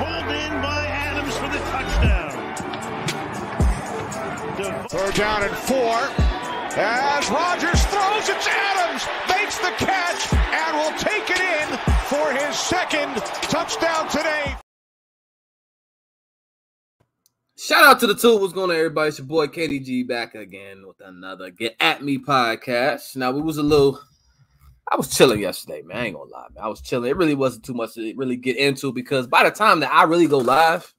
pulled in by Adams for the touchdown. Third down and four. As Rodgers throws, it's Adams, makes the catch, and will take it in for his second touchdown today. Shout out to the two. What's going on, everybody? It's your boy KDG back again with another Get At Me podcast. Now, we was a little, I was chilling yesterday, man. I ain't gonna lie, man. I was chilling. It really wasn't too much to really get into because by the time that I really go live,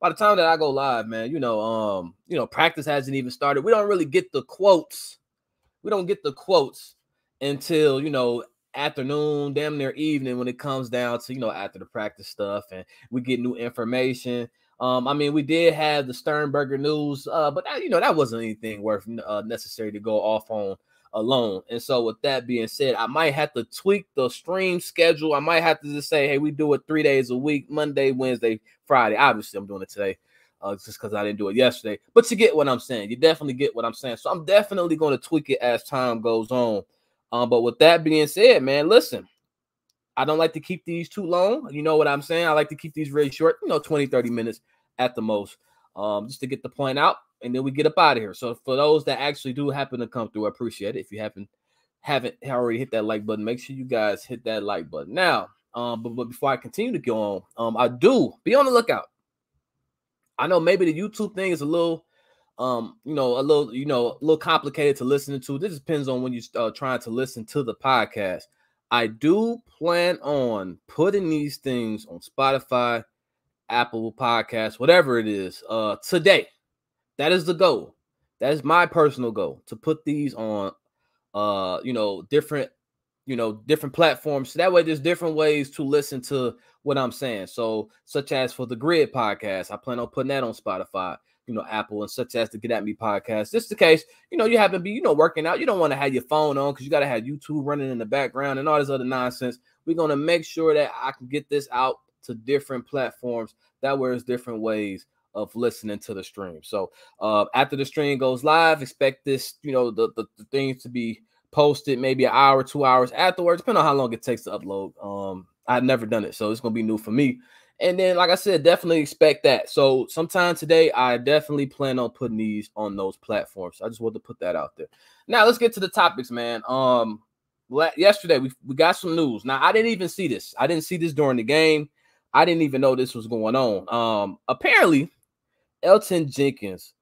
by the time that I go live, man, you know, um, you know, practice hasn't even started. We don't really get the quotes. We don't get the quotes until you know afternoon, damn near evening when it comes down to you know after the practice stuff, and we get new information. Um, I mean, we did have the Sternberger news, uh, but that, you know that wasn't anything worth uh, necessary to go off on alone. And so, with that being said, I might have to tweak the stream schedule. I might have to just say, hey, we do it three days a week: Monday, Wednesday, Friday. Obviously, I'm doing it today. Uh, just because I didn't do it yesterday, but you get what I'm saying. You definitely get what I'm saying. So I'm definitely going to tweak it as time goes on. Um, but with that being said, man, listen, I don't like to keep these too long. You know what I'm saying? I like to keep these really short, you know, 20, 30 minutes at the most, um, just to get the point out, and then we get up out of here. So for those that actually do happen to come through, I appreciate it. If you haven't haven't already hit that like button, make sure you guys hit that like button. Now, um, but, but before I continue to go on, um, I do be on the lookout. I know maybe the YouTube thing is a little um you know a little you know a little complicated to listen to this depends on when you're uh, trying to listen to the podcast i do plan on putting these things on spotify Apple Podcasts, whatever it is, uh, today. That is the goal. That is my personal goal to put these on, uh, you know, different, you know, different platforms. So that way, there's different ways to listen to what I'm saying. So, such as for the Grid podcast, I plan on putting that on Spotify, you know, Apple, and such as the Get At Me podcast. Is the case, you know, you happen to be, you know, working out. You don't want to have your phone on because you got to have YouTube running in the background and all this other nonsense. We're gonna make sure that I can get this out to different platforms. That way, there's different ways of listening to the stream. So uh, after the stream goes live, expect this, you know, the, the, the things to be posted maybe an hour, two hours afterwards, depending on how long it takes to upload. Um, I've never done it, so it's gonna be new for me. And then, like I said, definitely expect that. So sometime today, I definitely plan on putting these on those platforms. I just want to put that out there. Now let's get to the topics, man. Um, yesterday we, we got some news. Now I didn't even see this. I didn't see this during the game. I didn't even know this was going on. Um, apparently, Elgton Jenkins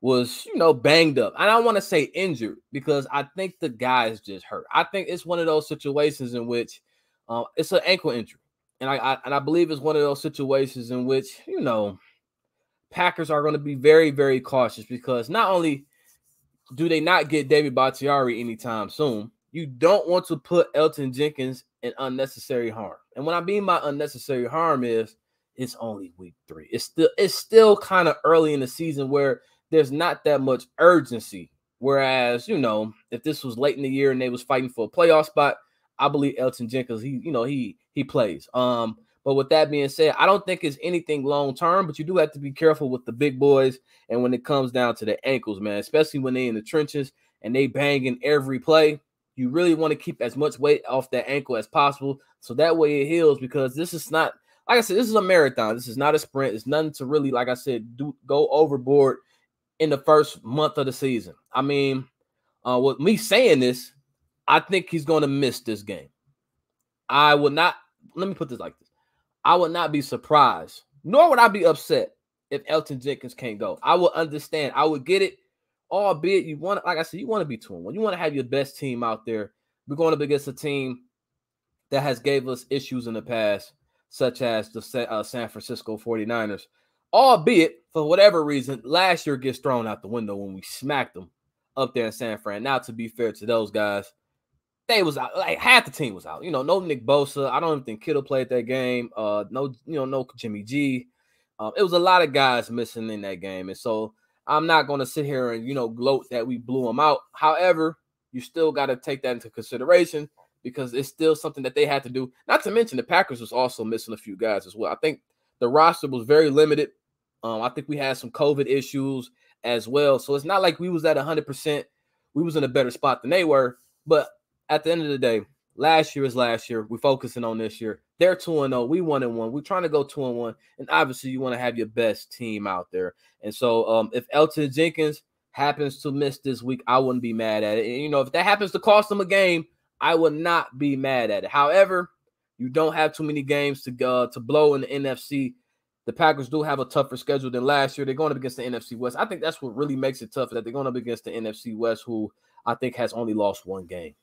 was, you know, banged up. I don't want to say injured because I think the guy is just hurt. I think it's one of those situations in which uh, it's an ankle injury, and I, I and I believe it's one of those situations in which you know Packers are going to be very very cautious because not only do they not get David Bakhtiari anytime soon, you don't want to put Elgton Jenkins in unnecessary harm. And what I mean by unnecessary harm is it's only week three. It's still it's still kind of early in the season where there's not that much urgency. Whereas, you know, if this was late in the year and they was fighting for a playoff spot, I believe Elgton Jenkins, he, you know, he he plays. Um, but with that being said, I don't think it's anything long term, but you do have to be careful with the big boys and when it comes down to the ankles, man, especially when they in the trenches and they banging every play you really want to keep as much weight off that ankle as possible so that way it heals because this is not like I said, this is a marathon. This is not a sprint. It's nothing to really, like I said, do go overboard in the first month of the season. I mean, uh, with me saying this, I think he's going to miss this game. I would not. Let me put this like this: I would not be surprised, nor would I be upset if Elgton Jenkins can't go. I would understand. I would get it albeit you want, like I said, you want to be two one. You want to have your best team out there. We're going up against a team that has gave us issues in the past, such as the uh, San Francisco 49ers. Albeit, for whatever reason, last year gets thrown out the window when we smacked them up there in San Fran. Now, to be fair to those guys, they was out. Like half the team was out. You know, no Nick Bosa. I don't even think Kittle played that game. Uh, no, you know, no Jimmy G. Um, it was a lot of guys missing in that game, and so I'm not going to sit here and, you know, gloat that we blew them out. However, you still got to take that into consideration because it's still something that they had to do. Not to mention the Packers was also missing a few guys as well. I think the roster was very limited. Um, I think we had some COVID issues as well. So it's not like we was at 100%. We was in a better spot than they were. But at the end of the day, last year is last year. We're focusing on this year. They're 2 and 0. We 1 and 1. We're trying to go 2 and 1. And obviously, you want to have your best team out there. And so, um, if Elgton Jenkins happens to miss this week, I wouldn't be mad at it. And, you know, if that happens to cost them a game, I would not be mad at it. However, you don't have too many games to go to blow in the NFC. The Packers do have a tougher schedule than last year. They're going up against the NFC West. I think that's what really makes it tough that they're going up against the NFC West, who I think has only lost one game,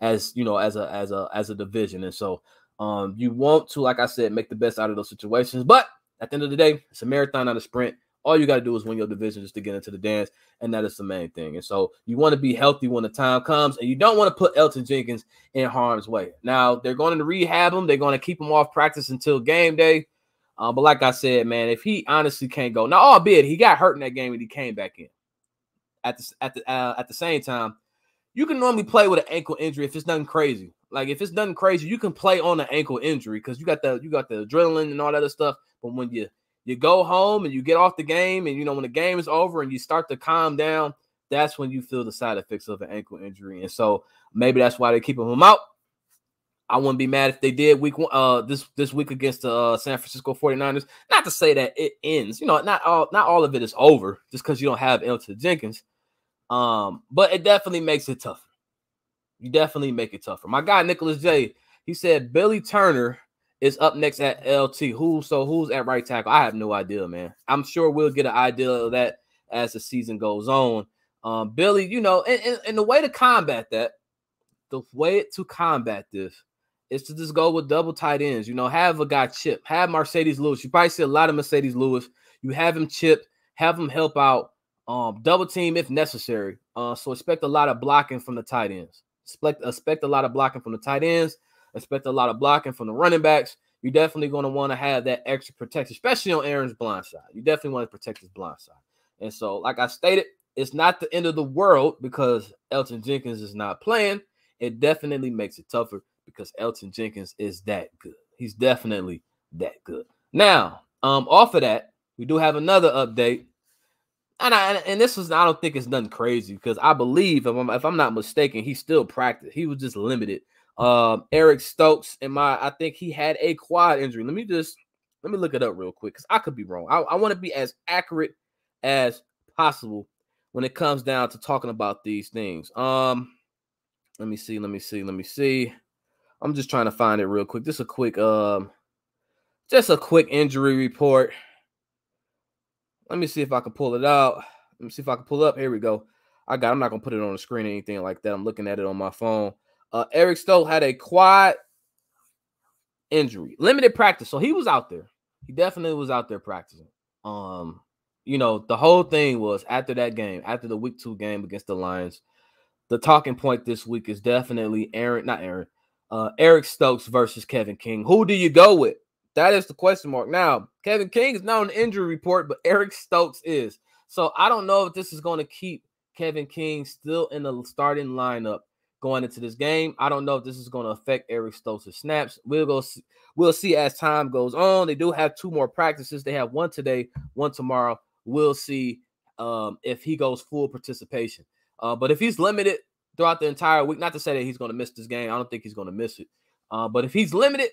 as you know, as a as a as a division. And so, um, you want to, like I said, make the best out of those situations. But at the end of the day, it's a marathon, not a sprint. All you got to do is win your division just to get into the dance, and that is the main thing. And so you want to be healthy when the time comes, and you don't want to put Elgton Jenkins in harm's way. Now they're going to rehab him. They're going to keep him off practice until game day. Um, but like I said, man, if he honestly can't go now, albeit he got hurt in that game and he came back in. At the at the uh, at the same time, you can normally play with an ankle injury if it's nothing crazy. Like if it's nothing crazy, you can play on an ankle injury because you got the you got the adrenaline and all that other stuff. But when you you go home and you get off the game, and you know when the game is over and you start to calm down, that's when you feel the side effects of an ankle injury. And so maybe that's why they're keeping him out. I wouldn't be mad if they did week one, uh this this week against the uh, San Francisco 49ers. Not to say that it ends, you know, not all not all of it is over just because you don't have Elgton Jenkins. Um, but it definitely makes it tougher. You definitely make it tougher. My guy Nicholas J, he said Billy Turner is up next at LT. Who so who's at right tackle? I have no idea, man. I'm sure we'll get an idea of that as the season goes on. Um, Billy, you know, and, and, and the way to combat that, the way to combat this is to just go with double tight ends. You know, have a guy chip, have Marcedes Lewis. You probably see a lot of Marcedes Lewis. You have him chip, have him help out, um, double team if necessary. Uh, so expect a lot of blocking from the tight ends. Expect expect a lot of blocking from the tight ends expect a lot of blocking from the running backs. You're definitely going to want to have that extra protection, especially on Aaron's blind side. You definitely want to protect his blind side. And so, like I stated, it's not the end of the world because Elgton Jenkins is not playing. It definitely makes it tougher because Elgton Jenkins is that good. He's definitely that good. Now, um, off of that, we do have another update. And I and this was I don't think it's nothing crazy because I believe if I'm if I'm not mistaken, he still practiced. He was just limited um, Eric Stokes and my, I think he had a quad injury. Let me just let me look it up real quick because I could be wrong. I, I want to be as accurate as possible when it comes down to talking about these things. Um, let me see, let me see, let me see. I'm just trying to find it real quick. Just a quick, um, just a quick injury report. Let me see if I can pull it out. Let me see if I can pull up. Here we go. I got. I'm not gonna put it on the screen or anything like that. I'm looking at it on my phone. Uh, Eric Stokes had a quad injury, limited practice, so he was out there. He definitely was out there practicing. Um, you know, the whole thing was after that game, after the week two game against the Lions, the talking point this week is definitely Aaron, not Aaron, uh, Eric Stokes versus Kevin King. Who do you go with? That is the question mark. Now, Kevin King is not on the injury report, but Eric Stokes is. So I don't know if this is going to keep Kevin King still in the starting lineup going into this game. I don't know if this is going to affect Eric Stokes' snaps. We'll go. See, we'll see as time goes on. They do have two more practices. They have one today, one tomorrow. We'll see um, if he goes full participation. Uh, but if he's limited throughout the entire week, not to say that he's going to miss this game. I don't think he's going to miss it. Uh, but if he's limited,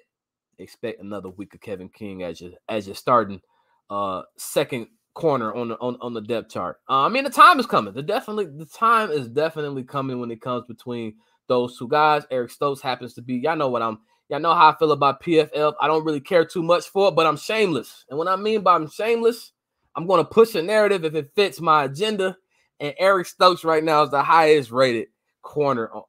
expect another week of Kevin King as your as your starting uh, second corner on the on, on the depth chart. Uh, I mean, the time is coming. The definitely the time is definitely coming when it comes between those two guys. Eric Stokes happens to be. Y'all know what I'm. Y'all know how I feel about PFF. I don't really care too much for it, but I'm shameless. And what I mean by I'm shameless, I'm going to push a narrative if it fits my agenda. And Eric Stokes right now is the highest rated corner on,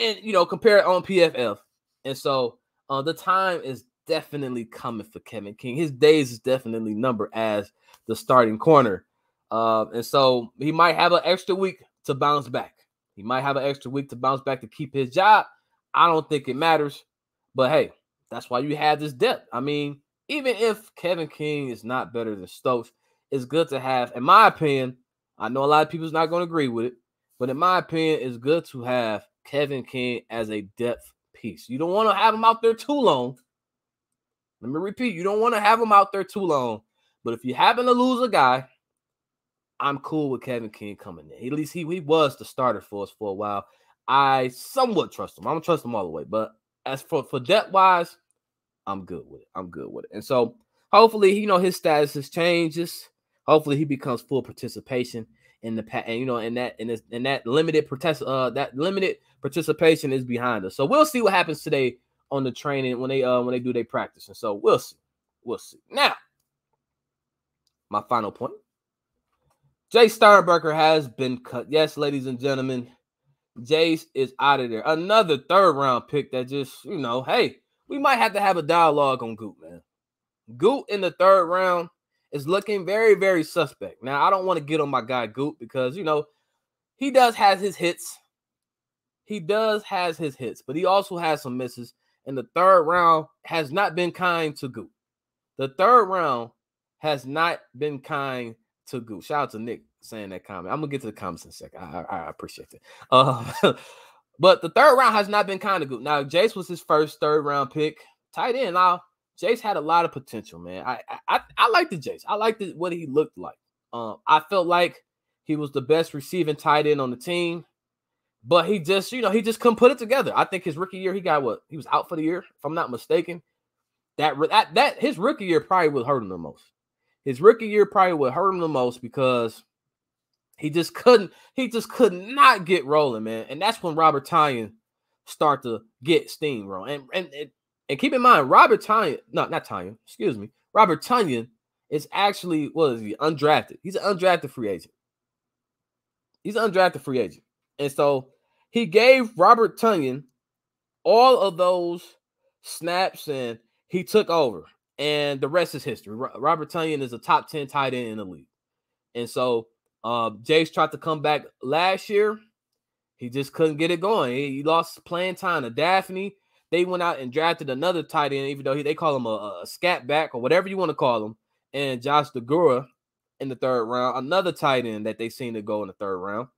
and you know, compare it on PFF. And so uh, the time is definitely coming for Kevin King. His days is definitely numbered as the starting corner. Uh, and so he might have an extra week to bounce back. He might have an extra week to bounce back to keep his job. I don't think it matters. But hey, that's why you have this depth. I mean, even if Kevin King is not better than Stokes, it's good to have, in my opinion. I know a lot of people's not going to agree with it, but in my opinion, it's good to have Kevin King as a depth piece. You don't want to have him out there too long. Let me repeat, you don't want to have him out there too long but if you happen to lose a guy, I'm cool with Kevin King coming in. At least he, he was the starter for us for a while. I somewhat trust him. I don't trust him all the way, but as for for depth wise, I'm good with it. I'm good with it. And so hopefully, you know, his status has changes. Hopefully, he becomes full participation in the past, and you know, in that in this in that limited protest uh that limited participation is behind us. So we'll see what happens today on the training when they uh when they do their practice. And so we'll see. We'll see. Now, my final point. Jay Sternberger has been cut. Yes, ladies and gentlemen, Jace is out of there. Another third round pick that just, you know, hey, we might have to have a dialogue on Gute, man. Gute in the third round is looking very, very suspect. Now, I don't want to get on my guy Gute because, you know, he does has his hits. He does has his hits, but he also has some misses. And the third round has not been kind to Gute. The third round has not been kind to Gute. Shout out to Nick saying that comment. I'm gonna get to the comments in a second. I, I, I appreciate it. Uh, but the third round has not been kind of good. Now, Jace was his first third round pick, tight end. Now, Jace had a lot of potential, man. I I I like the Jace. I liked what he looked like. Um, I felt like he was the best receiving tight end on the team, but he just, you know, he just couldn't put it together. I think his rookie year, he got what he was out for the year, if I'm not mistaken. That that that his rookie year probably would hurt him the most. His rookie year probably would hurt him the most because he just couldn't, he just could not get rolling, man. And that's when Robert Tonyan start to get steam rolling. And, and, and, keep in mind, Robert Tonyan, no, not Tonyan, excuse me. Robert Tonyan is actually, what is he, undrafted. He's an undrafted free agent. He's an undrafted free agent. And so he gave Robert Tonyan all of those snaps and he took over. And the rest is history. Robert Tonyan is a top 10 tight end in the league. And so uh, Jace tried to come back last year. He just couldn't get it going. He, lost playing time to Dafney. They went out and drafted another tight end, even though he, they call him a, a scat back or whatever you want to call him, and Josh Deguara in the third round, another tight end that they seem to go in the third round.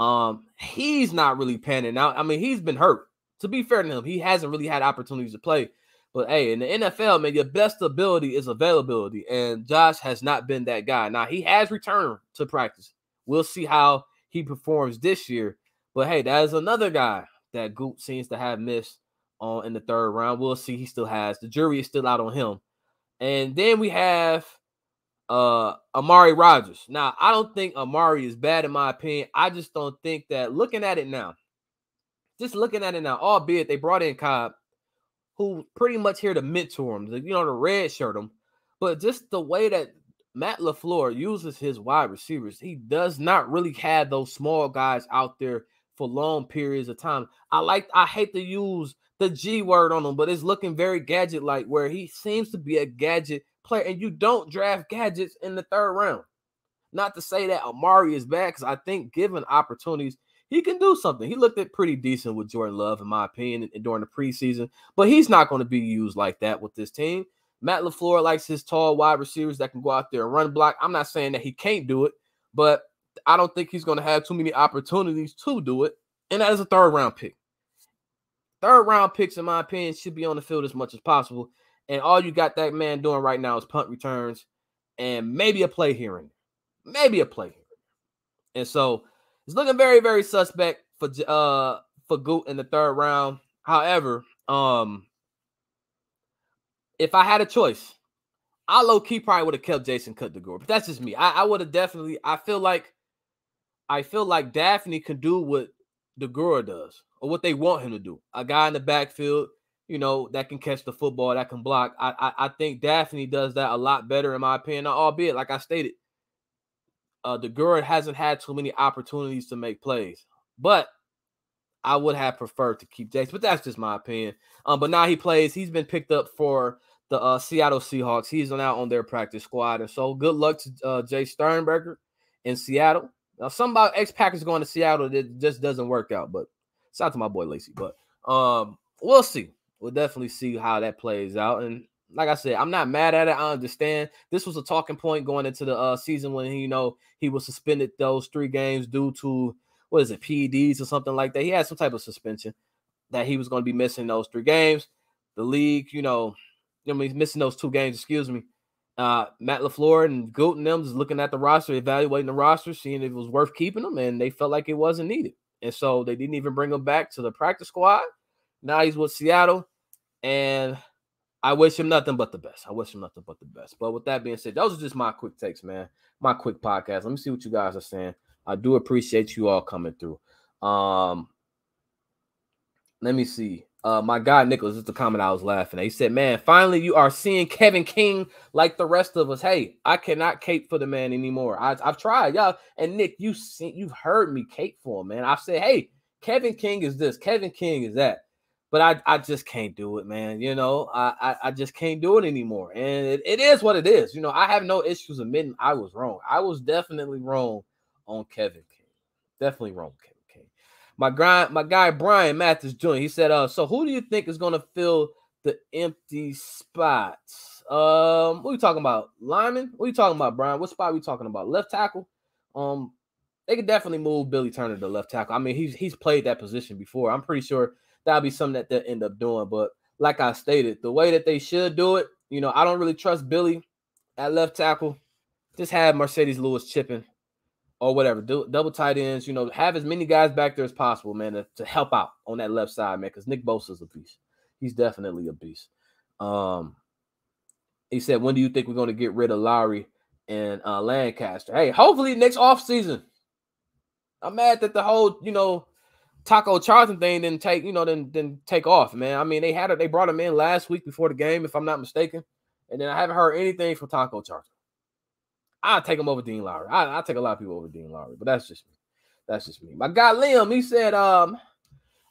Um, he's not really panning out. I mean, he's been hurt. To be fair to him, he hasn't really had opportunities to play. But hey, in the NFL, man, your best ability is availability, and Josh has not been that guy. Now he has returned to practice. We'll see how he performs this year. But hey, that is another guy that Gute seems to have missed on in the third round. We'll see. He still has the jury is still out on him. And then we have uh Amari Rodgers. Now, I don't think Amari is bad in my opinion. I just don't think that looking at it now, just looking at it now, albeit they brought in Cobb who pretty much here to mentor him, you know, to red shirt him. But just the way that Matt LaFleur uses his wide receivers, he does not really have those small guys out there for long periods of time. I like, I hate to use the G word on him, but it's looking very gadget like where he seems to be a gadget player, and you don't draft gadgets in the third round. Not to say that Amari is bad, because I think given opportunities, he can do something. He looked at pretty decent with Jordan Love, in my opinion, during the preseason, but he's not going to be used like that with this team. Matt LaFleur likes his tall wide receivers that can go out there and run block. I'm not saying that he can't do it, but I don't think he's going to have too many opportunities to do it. And that is a third round pick. Third round picks, in my opinion, should be on the field as much as possible. And all you got that man doing right now is punt returns and maybe a play here and. Maybe a play here. And so it's looking very, very suspect for uh for Gute in the third round. However, um, if I had a choice, I low key probably would have kept Jason Cut Deguara, but that's just me. I, I would have definitely. I feel like, I feel like Dafney can do what the Deguara does, or what they want him to do. A guy in the backfield, you know, that can catch the football, that can block. I, I, I think Dafney does that a lot better, in my opinion. Albeit, like I stated, uh, Deguara hasn't had too many opportunities to make plays, but I would have preferred to keep Jace. But that's just my opinion. Um, but now he plays. He's been picked up for the uh, Seattle Seahawks. He's now on their practice squad, and so good luck to uh, Jace Sternberger in Seattle. Now, some about ex Packers going to Seattle that just doesn't work out. But shout out to my boy Lacey. But um, we'll see. We'll definitely see how that plays out. And like I said, I'm not mad at it. I understand this was a talking point going into the uh, season when he, you know he was suspended those three games due to what is it PEDs or something like that. He had some type of suspension that he was going to be missing those three games. The league, you know, I mean, he's missing those two games. Excuse me. Uh, Matt LaFleur and Gute and them just looking at the roster, evaluating the roster, seeing if it was worth keeping them, and they felt like it wasn't needed, and so they didn't even bring him back to the practice squad. Now he's with Seattle, and I wish him nothing but the best. I wish him nothing but the best. But with that being said, those are just my quick takes, man. My quick podcast. Let me see what you guys are saying. I do appreciate you all coming through. Um, let me see. Uh, my guy Nicholas, this is the comment I was laughing at. He said, Man, finally you are seeing Kevin King like the rest of us. Hey, I cannot cape for the man anymore. I, have tried, y'all. And Nick, you seen you've heard me cape for him, man. I've said, Hey, Kevin King is this, Kevin King is that. But I, I just can't do it, man. You know, I, I, I just can't do it anymore. And it, it is what it is. You know, I have no issues admitting I was wrong. I was definitely wrong on Kevin King. Definitely wrong, Kevin King. my guy, my guy Brian Mathis Jr. He said, "Uh, so who do you think is to fill the empty spots? Um, what are you talking about? Lyman? What are you talking about, Brian? What spot are we talking about? Left tackle? Um, they could definitely move Billy Turner to left tackle. I mean, he's he's played that position before. I'm pretty sure that'll be something that they'll end up doing. But like I stated, the way that they should do it, you know, I don't really trust Billy at left tackle. Just have Marcedes Lewis chipping or whatever, do, double tight ends, you know, have as many guys back there as possible, man, to, to help out on that left side, man, because Nick Bosa's a beast. He's definitely a beast. Um, he said, when do you think we're going to get rid of Lowry and uh, Lancaster? Hey, hopefully next off season. I'm mad that the whole, you know, Taco Charlton thing didn't take, you know, didn't, didn't take off, man. I mean, they had it, they brought him in last week before the game, if I'm not mistaken. And then I haven't heard anything from Taco Charlton. I'll take him over Dean Lowry. I, will take a lot of people over Dean Lowry, but that's just me. That's just me. My guy Liam, he said, um,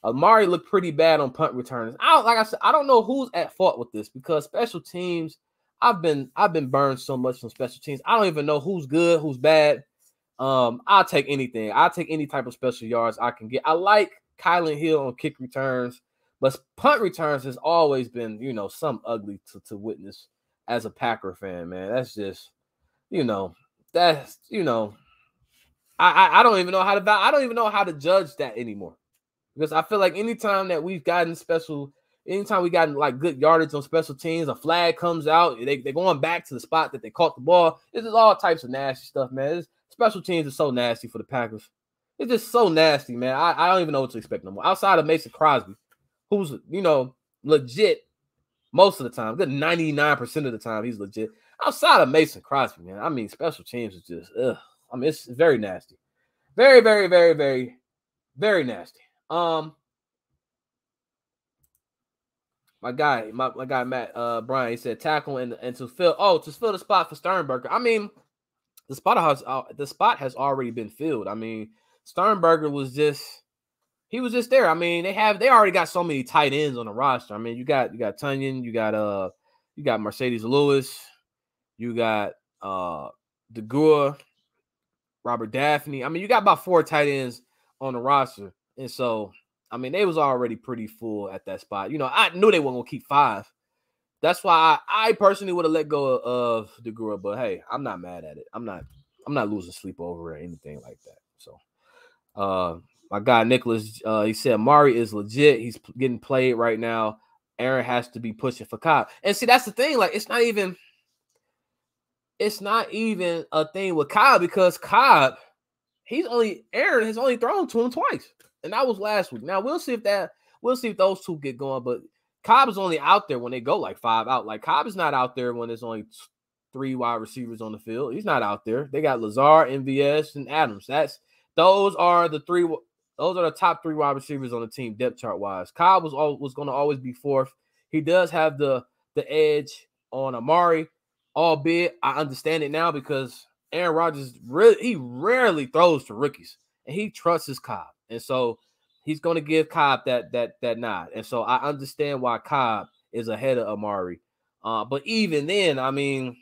Amari looked pretty bad on punt returns. I don't like I said, I don't know who's at fault with this because special teams, I've been I've been burned so much from special teams. I don't even know who's good, who's bad. Um, I'll take anything. I'll take any type of special yards I can get. I like Kylan Hill on kick returns, but punt returns has always been, you know, some ugly to, to witness as a Packer fan, man. That's just you know, that's you know, I, I, I don't even know how to I don't even know how to judge that anymore. Because I feel like anytime that we've gotten special, anytime we gotten like good yardage on special teams, a flag comes out, they, they're going back to the spot that they caught the ball. This is all types of nasty stuff, man. This, special teams are so nasty for the Packers. It's just so nasty, man. I, I don't even know what to expect no more. Outside of Mason Crosby, who's you know legit most of the time, good 99% of the time, he's legit outside of Mason Crosby, man, I mean, special teams is just, ugh. I mean, it's, very nasty, very, very, very, very, very nasty. Um, my guy, my, my guy Matt uh Brian, he said tackle and, and to fill oh to fill the spot for Sternberger. I mean, the spot has uh, the spot has already been filled. I mean, Sternberger was just he was just there. I mean, they have they already got so many tight ends on the roster. I mean, you got you got Tonyan, you got uh you got Marcedes Lewis, you got uh Deguara, Robert Dafney. I mean, you got about four tight ends on the roster. And so, I mean, they was already pretty full at that spot. You know, I knew they weren't gonna keep five. That's why I, I personally would have let go of Deguara, but hey, I'm not mad at it. I'm not I'm not losing sleep over or anything like that. So uh my guy Nicholas, uh, he said Mari is legit. He's getting played right now. Aaron has to be pushing for Cobb. And see, that's the thing. Like, it's not even it's not even a thing with Cobb because Cobb, he's only Aaron has only thrown to him twice, and that was last week. Now we'll see if that we'll see if those two get going, but Cobb is only out there when they go like five out. Like Cobb is not out there when there's only three wide receivers on the field. He's not out there. They got Lazard, MVS, and Adams. That's those are the three. Those are the top three wide receivers on the team depth chart wise. Cobb was all, was going to always be fourth. He does have the the edge on Amari albeit I understand it now because Aaron Rodgers really he rarely throws to rookies and he trusts his Cobb. And so he's going to give Cobb that that that nod. And so I understand why Cobb is ahead of Amari. Uh, but even then, I mean,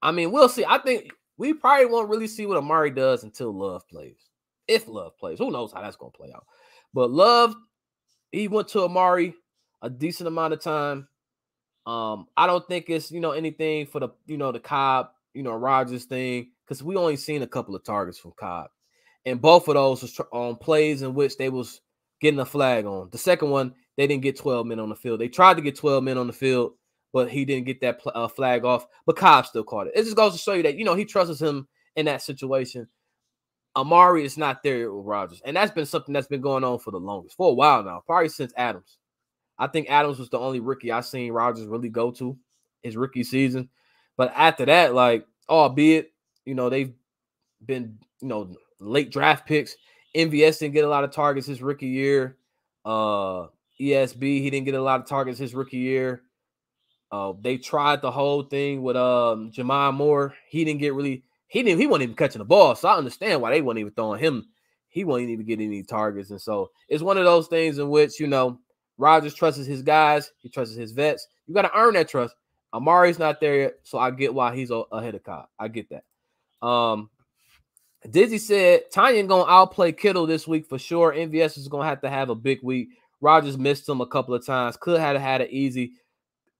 I mean, we'll see. I think we probably won't really see what Amari does until Love plays. If Love plays, who knows how that's going to play out. But Love, he went to Amari a decent amount of time. Um, I don't think it's you know anything for the you know the Cobb, you know, Rodgers thing, because we only seen a couple of targets from Cobb. And both of those was on plays in which they was getting a flag on. The second one, they didn't get 12 men on the field. They tried to get 12 men on the field, but he didn't get that uh, flag off. But Cobb still caught it. It just goes to show you that you know he trusts him in that situation. Amari is not there with Rodgers, and that's been something that's been going on for the longest, for a while now, probably since Adams. I think Adams was the only rookie I seen Rodgers really go to his rookie season. But after that, like, albeit, you know, they've been, you know, late draft picks. MVS didn't get a lot of targets his rookie year. Uh ESB, he didn't get a lot of targets his rookie year. Uh, they tried the whole thing with um J'Mon Moore. He didn't get really he didn't he wasn't even catching the ball. So I understand why they weren't even throwing him. He wasn't even getting any targets. And so it's one of those things in which, you know, Rodgers trusts his guys, he trusts his vets. You got to earn that trust. Amari's not there yet, so I get why he's ahead of Cobb. I get that. Um, Dizzy said Tonyan gonna outplay Kittle this week for sure. MVS is gonna have to have a big week. Rodgers missed him a couple of times. Could have had an easy.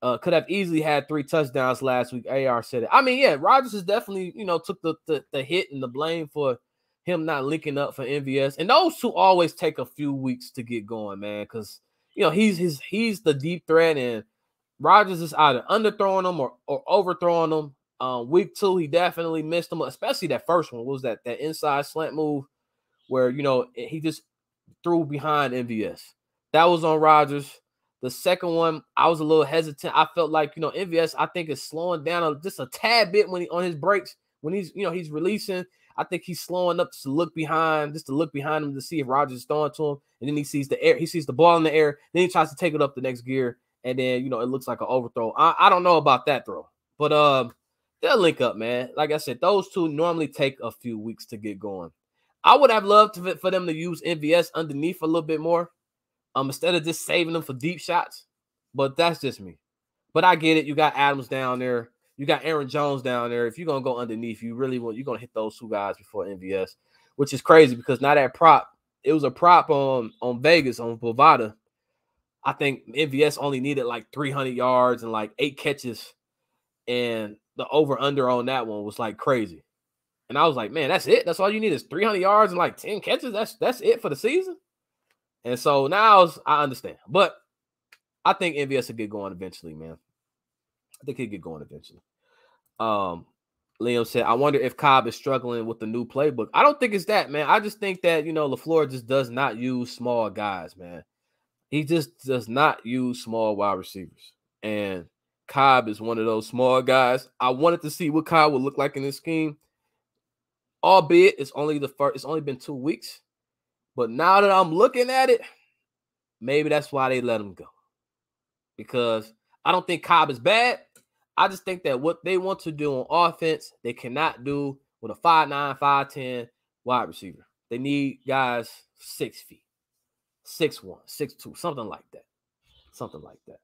Uh, could have easily had three touchdowns last week. AR said it. I mean, yeah, Rodgers is definitely you know took the, the the hit and the blame for him not linking up for MVS. And those two always take a few weeks to get going, man, because you know he's his he's the deep threat and Rodgers is either underthrowing them or, or overthrowing them. Um, week two, he definitely missed them, especially that first one. What was that that inside slant move where you know he just threw behind MVS? That was on Rodgers. The second one, I was a little hesitant. I felt like you know MVS, I think is slowing down just a tad bit when he on his breaks when he's you know he's releasing. I think he's slowing up to look behind, just to look behind him to see if Rodgers is throwing to him, and then he sees the air, he sees the ball in the air, then he tries to take it up the next gear, and then you know it looks like an overthrow. I, I don't know about that throw, but um, they'll link up, man. Like I said, those two normally take a few weeks to get going. I would have loved to, for them to use MVS underneath a little bit more, um, instead of just saving them for deep shots. But that's just me. But I get it. You got Adams down there. You got Aaron Jones down there. If you're gonna go underneath, you really want you're gonna hit those two guys before MVS, which is crazy because now that prop, it was a prop on on Vegas on Bovada I think MVS only needed like 300 yards and like eight catches, and the over under on that one was like crazy. And I was like, man, that's it. That's all you need is 300 yards and like 10 catches. That's that's it for the season. And so now I understand, but I think MVS will get going eventually, man. I think he'll get going eventually. Um, Liam said, I wonder if Cobb is struggling with the new playbook. I don't think it's that, man. I just think that you know LaFleur just does not use small guys, man. He just does not use small wide receivers. And Cobb is one of those small guys. I wanted to see what Cobb would look like in this scheme. Albeit it's only the first, it's only been two weeks. But now that I'm looking at it, maybe that's why they let him go. Because I don't think Cobb is bad. I just think that what they want to do on offense, they cannot do with a 5'9, 5'10 wide receiver. They need guys six feet six one, six two, something like that. Something like that.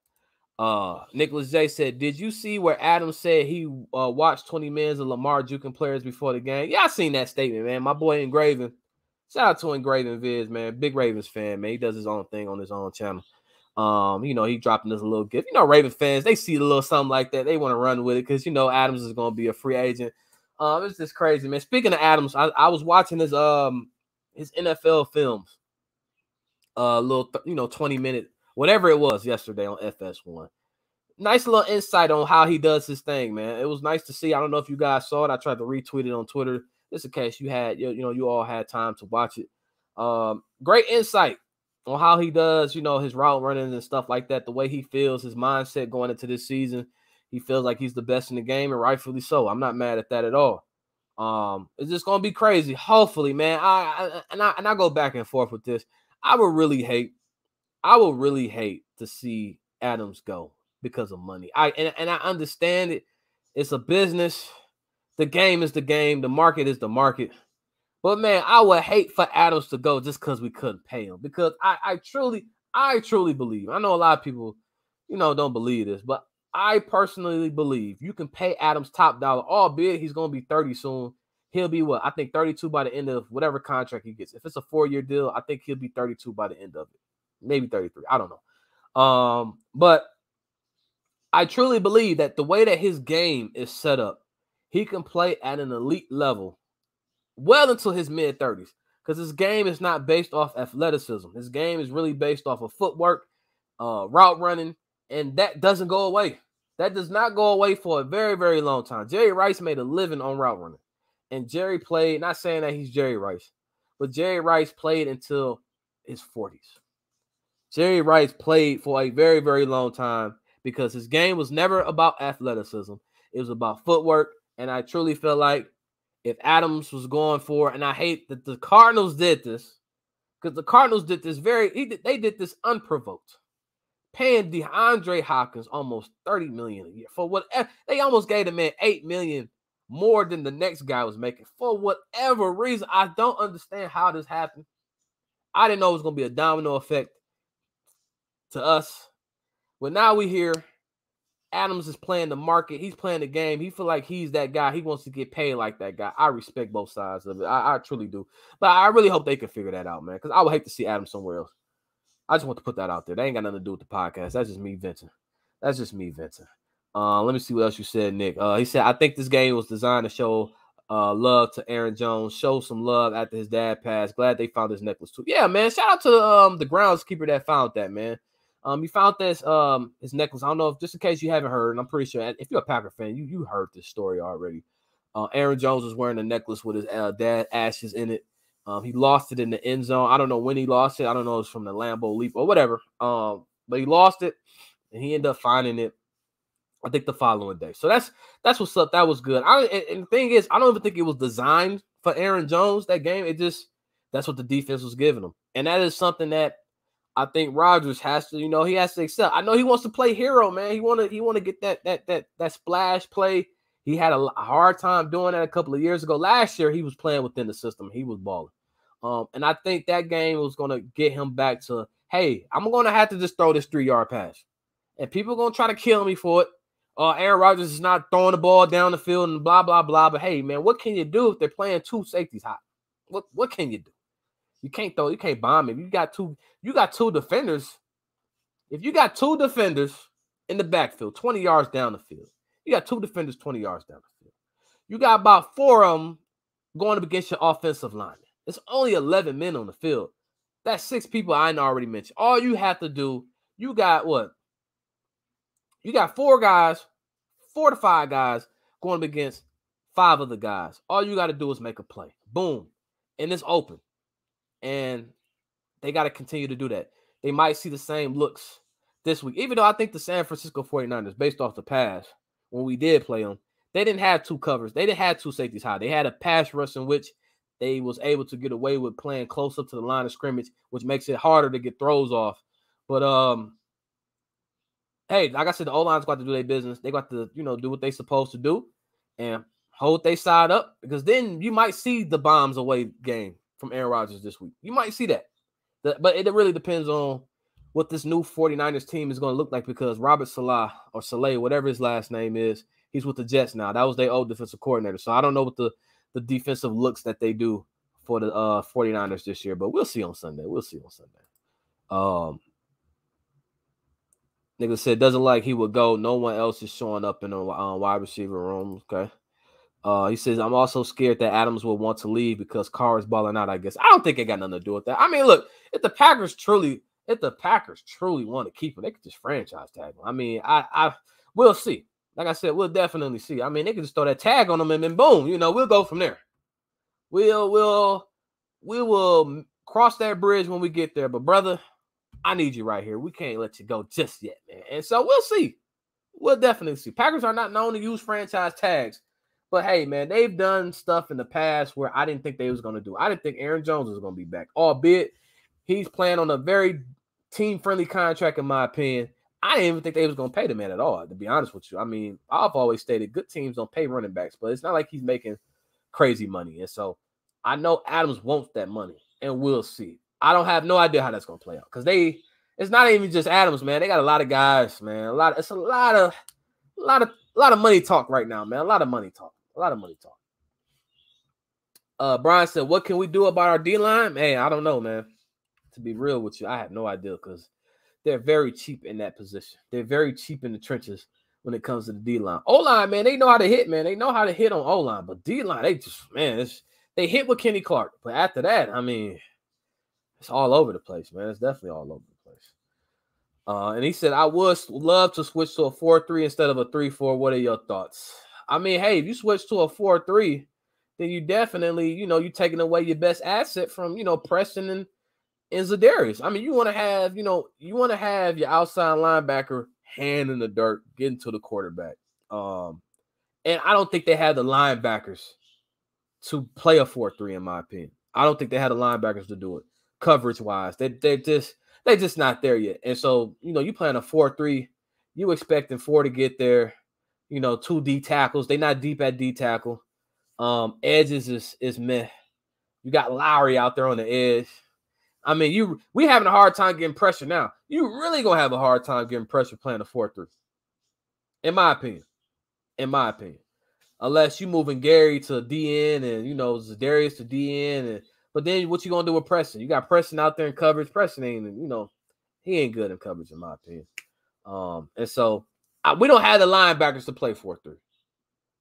Uh Nicholas J said, Did you see where Adams said he uh, watched 20 minutes of Lamar juking players before the game? Yeah, I seen that statement, man. My boy Engraving, Shout out to Engraving Viz, man. Big Ravens fan, man. He does his own thing on his own channel. Um, you know, he dropping us a little gift. You know, Raven fans, they see a little something like that. They want to run with it because you know Adams is gonna be a free agent. Um, it's just crazy, man. Speaking of Adams, I, I was watching his um his NFL films a little, you know, 20 minute, whatever it was yesterday on FS1. Nice little insight on how he does his thing, man. It was nice to see. I don't know if you guys saw it. I tried to retweet it on Twitter just in case you had, you know, you all had time to watch it. Um, great insight on how he does, you know, his route running and stuff like that. The way he feels, his mindset going into this season, he feels like he's the best in the game, and rightfully so. I'm not mad at that at all. Um, it's just gonna be crazy. Hopefully, man. I, I and I and I go back and forth with this. I would really hate, I would really hate to see Adams go because of money. I and, and I understand it. It's a business. The game is the game. The market is the market. But man, I would hate for Adams to go just because we couldn't pay him. Because I, I truly, I truly believe. I know a lot of people, you know, don't believe this, but I personally believe you can pay Adams top dollar, albeit he's going to be 30 soon. He'll be what I think 32 by the end of whatever contract he gets. If it's a four-year deal, I think he'll be 32 by the end of it. Maybe 33. I don't know. Um, but I truly believe that the way that his game is set up, he can play at an elite level well until his mid 30s. Because his game is not based off athleticism. His game is really based off of footwork, uh, route running, and that doesn't go away. That does not go away for a very, very long time. Jerry Rice made a living on route running. And Jerry played, not saying that he's Jerry Rice, but Jerry Rice played until his 40s. Jerry Rice played for a very, very long time because his game was never about athleticism. It was about footwork. And I truly feel like if Adams was going for, and I hate that the Cardinals did this, because the Cardinals did this very, did, they did this unprovoked, paying DeAndre Hopkins almost 30 million a year for whatever. they almost gave the man 8 million more than the next guy was making for whatever reason. I don't understand how this happened. I didn't know it was gonna be a domino effect to us. But now we hear Adams is playing the market. He's playing the game. He feel like he's that guy. He wants to get paid like that guy. I respect both sides of it. I, I truly do. But I really hope they can figure that out, man. Because I would hate to see Adams somewhere else. I just want to put that out there. They ain't got nothing to do with the podcast. That's just me venting. That's just me venting. Uh, let me see what else you said, Nick. Uh, he said, I think this game was designed to show uh, love to Aaron Jones, show some love after his dad passed. Glad they found his necklace too. Yeah, man. Shout out to um the groundskeeper that found that, man. Um, he found this um his necklace. I don't know if just in case you haven't heard, and I'm pretty sure if you're a Packer fan, you you heard this story already. Uh, Aaron Jones was wearing a necklace with his uh, dad ashes in it. Um, he lost it in the end zone. I don't know when he lost it. I don't know it's from the Lambeau leap or whatever. Um, but he lost it, and he ended up finding it. I think the following day. So that's that's what's up. That was good. I and, and the thing is, I don't even think it was designed for Aaron Jones that game. It just that's what the defense was giving him, and that is something that I think Rodgers has to, you know, he has to accept. I know he wants to play hero, man. He want to he want to get that that that that splash play. He had a hard time doing that a couple of years ago. Last year, he was playing within the system. He was balling. Um, and I think that game was going to get him back to, hey, I'm going to have to just throw this three yard pass. And people are going to try to kill me for it. Uh, Aaron Rodgers is not throwing the ball down the field and blah, blah, blah. But hey, man, what can you do if they're playing two safeties hot? What what can you do? You can't throw, you can't bomb him. You got two, you got two defenders. If you got two defenders in the backfield, 20 yards down the field, you got two defenders 20 yards down the field. You got about four of them going up against your offensive line. It's only 11 men on the field. That's six people I already mentioned. All you have to do, you got what? You got four guys, four to five guys going up against five of the guys. All you got to do is make a play. Boom. And it's open. And they got to continue to do that. They might see the same looks this week, even though I think the San Francisco 49ers, based off the pass, when we did play them, they didn't have two covers. They didn't have two safeties high. They had a pass rush in which they was able to get away with playing close up to the line of scrimmage, which makes it harder to get throws off. But um, hey, like I said, the O line's got to do their business. They got to, you know, do what they supposed to do and hold their side up because then you might see the bombs away game from Aaron Rodgers this week. You might see that. But it really depends on what this new 49ers team is going to look like because Robert Salah or Saleh, whatever his last name is, he's with the Jets now. That was their old defensive coordinator. So I don't know what the, the defensive looks that they do for the uh, 49ers this year, but we'll see on Sunday. We'll see on Sunday. Um, nigga said doesn't like he would go. No one else is showing up in the uh, wide receiver room. Okay. Uh, he says, I'm also scared that Adams will want to leave because Carr is balling out, I guess. I don't think it got nothing to do with that. I mean, look, if the Packers truly, if the Packers truly want to keep him, they could just franchise tag him. I mean, I I we'll see. Like I said, we'll definitely see. I mean, they could just throw that tag on him and then boom, you know, we'll go from there. We'll we'll we will cross that bridge when we get there. But brother, I need you right here. We can't let you go just yet, man. And so we'll see. We'll definitely see. Packers are not known to use franchise tags but hey, man, they've done stuff in the past where I didn't think they was to do. I didn't think Aaron Jones was to be back, albeit he's playing on a very team-friendly contract, in my opinion. I didn't even think they was to pay the man at all, to be honest with you. I mean, I've always stated good teams don't pay running backs, but it's not like he's making crazy money. And so I know Adams wants that money, and we'll see. I don't have no idea how that's to play out because they, it's not even just Adams, man. They got a lot of guys, man. A lot, it's a lot of, a lot of, a lot of money talk right now, man. A lot of money talk. A lot of money talk. Uh, Brian said, "What can we do about our D line?" Hey, I don't know, man. To be real with you, I have no idea because they're very cheap in that position. They're very cheap in the trenches when it comes to the D line. O line, man, they know how to hit, man. They know how to hit on O line, but D line, they just man, they hit with Kenny Clark, but after that, I mean, it's all over the place, man. It's definitely all over the place. Uh, and he said, I would love to switch to a 4 3 instead of a 3 4. What are your thoughts? I mean, hey, if you switch to a 4 3, then you definitely, you know, you're taking away your best asset from, you know, Preston and and Za'Darius. I mean, you want to have, you know, you want to have your outside linebacker hand in the dirt, getting to the quarterback. Um, and I don't think they had the linebackers to play a 4-3, in my opinion. I don't think they had the linebackers to do it coverage wise. They they just they just not there yet. And so, you know, you playing a 4-3, you expecting four to get there, you know, two D tackles. They're not deep at D tackle. Um, edges is is meh. You got Lowry out there on the edge. I mean, you we having a hard time getting pressure now. You really gonna have a hard time getting pressure playing a 4-3. In my opinion. In my opinion. Unless you moving Gary to DN and you know Darius to DN and but then what you gonna do with Preston? You got Preston out there in coverage. Preston ain't, you know, he ain't good in coverage, in my opinion. Um, and so We don't have the linebackers to play 4-3.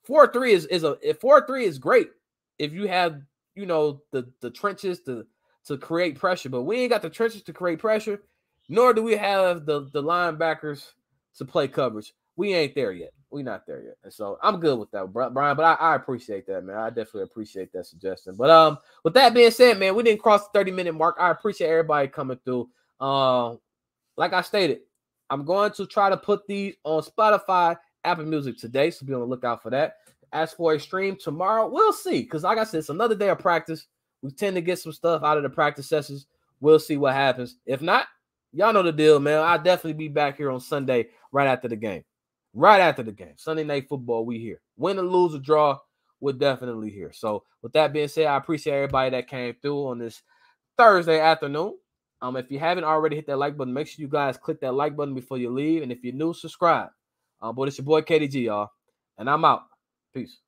4-3 is is a 4-3 is great if you have, you know, the the trenches to to create pressure, but we ain't got the trenches to create pressure, nor do we have the the linebackers to play coverage. We ain't there yet we not there yet. And so I'm good with that, Brian. But I, I, appreciate that, man. I definitely appreciate that suggestion. But um, with that being said, man, we didn't cross the 30 minute mark. I appreciate everybody coming through. Um, uh, like I stated, I'm going to try to put these on Spotify, Apple Music today. So be on the lookout for that. As for a stream tomorrow, we'll see. Because like I said, it's another day of practice. We tend to get some stuff out of the practice sessions. We'll see what happens. If not, y'all know the deal, man. I'll definitely be back here on Sunday right after the game right after the game. Sunday night football, we here. Win or lose or draw, we're definitely here. So, with that being said, I appreciate everybody that came through on this Thursday afternoon. Um, if you haven't already hit that like button, make sure you guys click that like button before you leave. And if you're new, subscribe. Um, but it's your boy KDG, y'all. And I'm out. Peace.